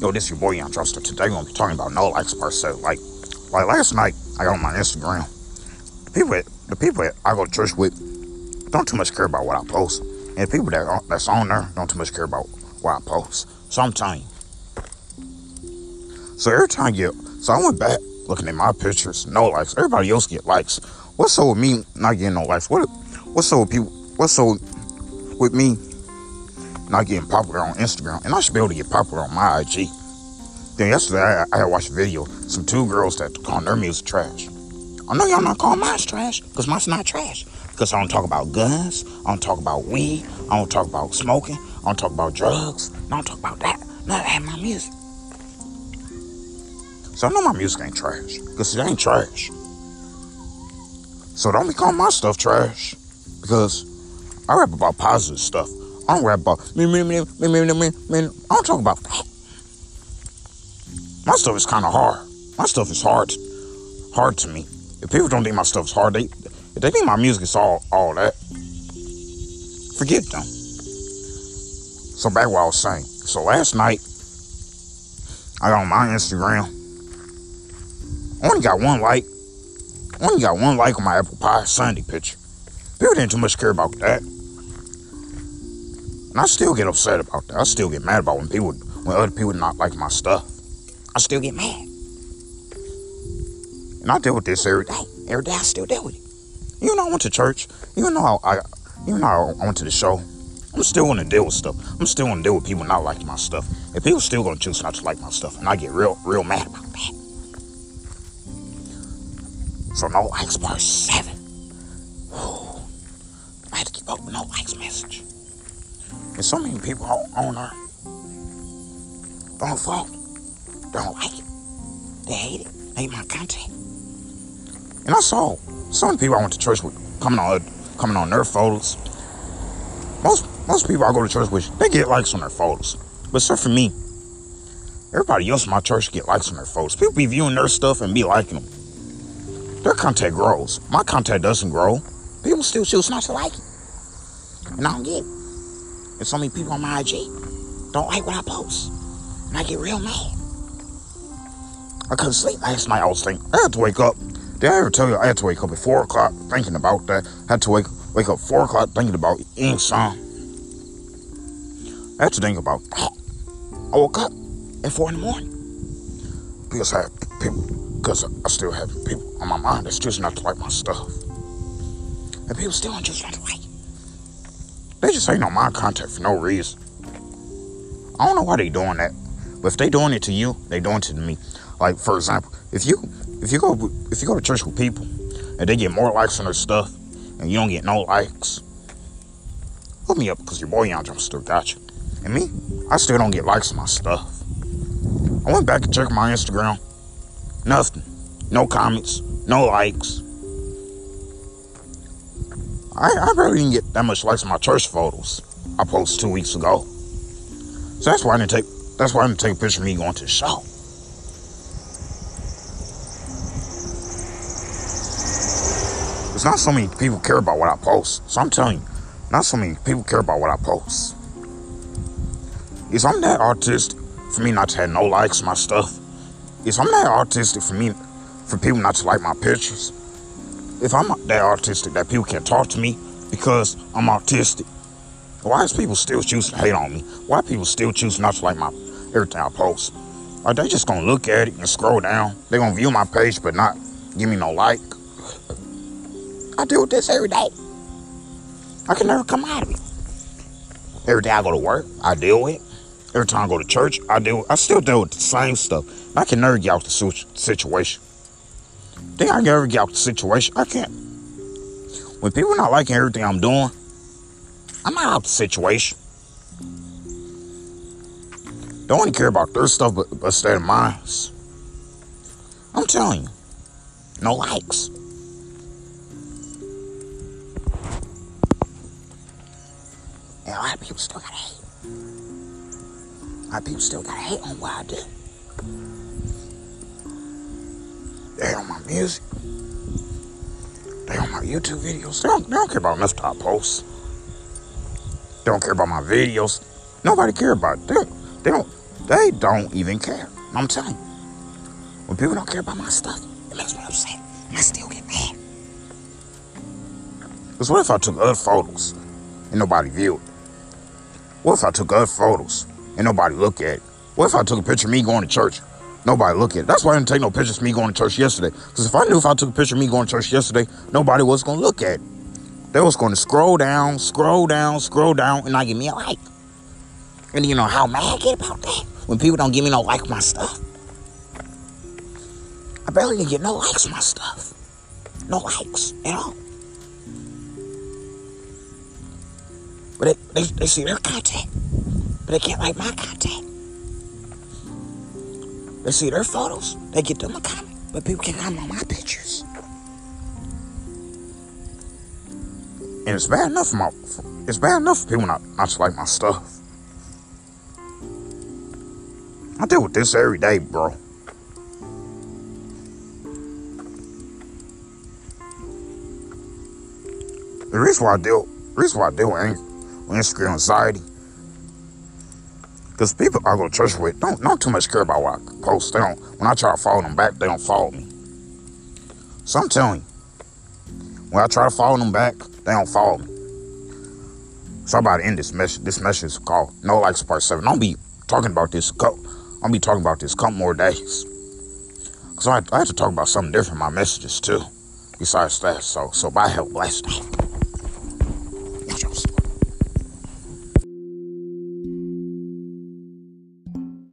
Yo, this your boy Young Truster. Today we're gonna be talking about no likes per se. Like, like last night, I got on my Instagram. The people, that, the people that I go to church with, don't too much care about what I post, and the people that are, that's on there don't too much care about what I post. So I'm telling you. So every time get, so I went back looking at my pictures, no likes. Everybody else get likes. What's so with me not getting no likes? What, what's so with people? What's so with me not getting popular on Instagram, and I should be able to get popular on my IG. Then yesterday, I, I watched a video, some two girls that call their music trash. I know y'all not calling mine trash, because mine's not trash. Because I don't talk about guns, I don't talk about weed, I don't talk about smoking, I don't talk about drugs, I don't talk about that. None of that my music. So I know my music ain't trash, because it ain't trash. So don't be calling my stuff trash, because I rap about positive stuff. I don't rap about me, me, me, me, me, me, me, me. I don't talk about that. My stuff is kind of hard. My stuff is hard, hard to me. If people don't think my stuff is hard, they if they think my music is all all that, forget them. So back what I was saying. So last night, I got on my Instagram. Only got one like. Only got one like on my apple pie Sunday picture. People didn't too much care about that. And I still get upset about that. I still get mad about when people, when other people not like my stuff. I still get mad. And I deal with this every day. Every day I still deal with it. Even though I went to church, even though I, I even though I went to the show, I'm still gonna deal with stuff. I'm still gonna deal with people not liking my stuff. And people still gonna choose not to like my stuff, and I get real, real mad about that. So no likes part seven. Whew. I had to keep up with no likes message. And so many people on there don't follow, don't like it, they hate it, they hate my content. And I saw so many people I went to church with coming on coming on their photos. Most most people I go to church with, they get likes on their photos. But except for me, everybody else in my church get likes on their photos. People be viewing their stuff and be liking them. Their content grows. My content doesn't grow. People still choose not to like it. And I don't get it. And so many people on my IG don't like what I post. And I get real mad. I couldn't sleep last night. I was thinking, I had to wake up. Did I ever tell you I had to wake up at 4 o'clock thinking about that? I had to wake, wake up 4 o'clock thinking about eating some. I had to think about that. I woke up at 4 in the morning. Because I people, because I still have people on my mind that's just not to like my stuff. And people still don't just not to like. They just ain't on my contact for no reason. I don't know why they doing that, but if they doing it to you, they doing it to me. Like for example, if you if you go if you go to church with people and they get more likes on their stuff and you don't get no likes, hook me up because your boy Young still got you. And me, I still don't get likes on my stuff. I went back and checked my Instagram. Nothing. No comments. No likes. I, I really didn't get that much likes on my church photos I posted two weeks ago. So that's why I didn't take that's why I didn't take a picture of me going to the show. It's not so many people care about what I post. So I'm telling you, not so many people care about what I post. Is I'm that artistic for me not to have no likes my stuff? Is I'm that artistic for me for people not to like my pictures? If I'm that artistic that people can't talk to me because I'm autistic, why is people still choosing to hate on me? Why people still choose not to like my everything I post? Are they just gonna look at it and scroll down? They gonna view my page but not give me no like? I deal with this every day. I can never come out of it. Every day I go to work, I deal with it. Every time I go to church, I deal. I still deal with the same stuff. I can never get out of the situation. Think I can ever get out the situation? I can't. When people not liking everything I'm doing, I'm not out of the situation. They only care about their stuff, but, but instead of mine. I'm telling you, no likes. And a lot of people still gotta hate. A lot of people still gotta hate on what I do. Music. They on my YouTube videos. They don't, they don't care about enough top posts. They don't care about my videos. Nobody care about it. They don't, they don't, They don't even care. I'm telling you. When people don't care about my stuff, it makes me upset. And I still get mad. Because what if I took other photos and nobody viewed? What if I took other photos and nobody looked at it? What if I took a picture of me going to church? Nobody look at it. That's why I didn't take no pictures of me going to church yesterday. Because if I knew if I took a picture of me going to church yesterday, nobody was going to look at it. They was going to scroll down, scroll down, scroll down, and not give me a like. And you know how mad I get about that? When people don't give me no like my stuff. I barely get no likes my stuff. No likes at all. But they, they, they see their content. But they can't like my content. They see their photos. They get them a comment. But people can't comment on my pictures. And it's bad enough for my it's bad enough for people not, not to like my stuff. I deal with this every day, bro. The reason why I deal, the reason why I deal with, with insecure anxiety, because people I go to church with don't don't too much care about what I post. They don't. When I try to follow them back, they don't follow me. So I'm telling you, when I try to follow them back, they don't follow me. So I'm about to end this message. This message is called No Likes Part Seven. Don't be talking about this. I'll be talking about this couple more days. Cause I, I have to talk about something different in my messages too. Besides that, so so by help blessed.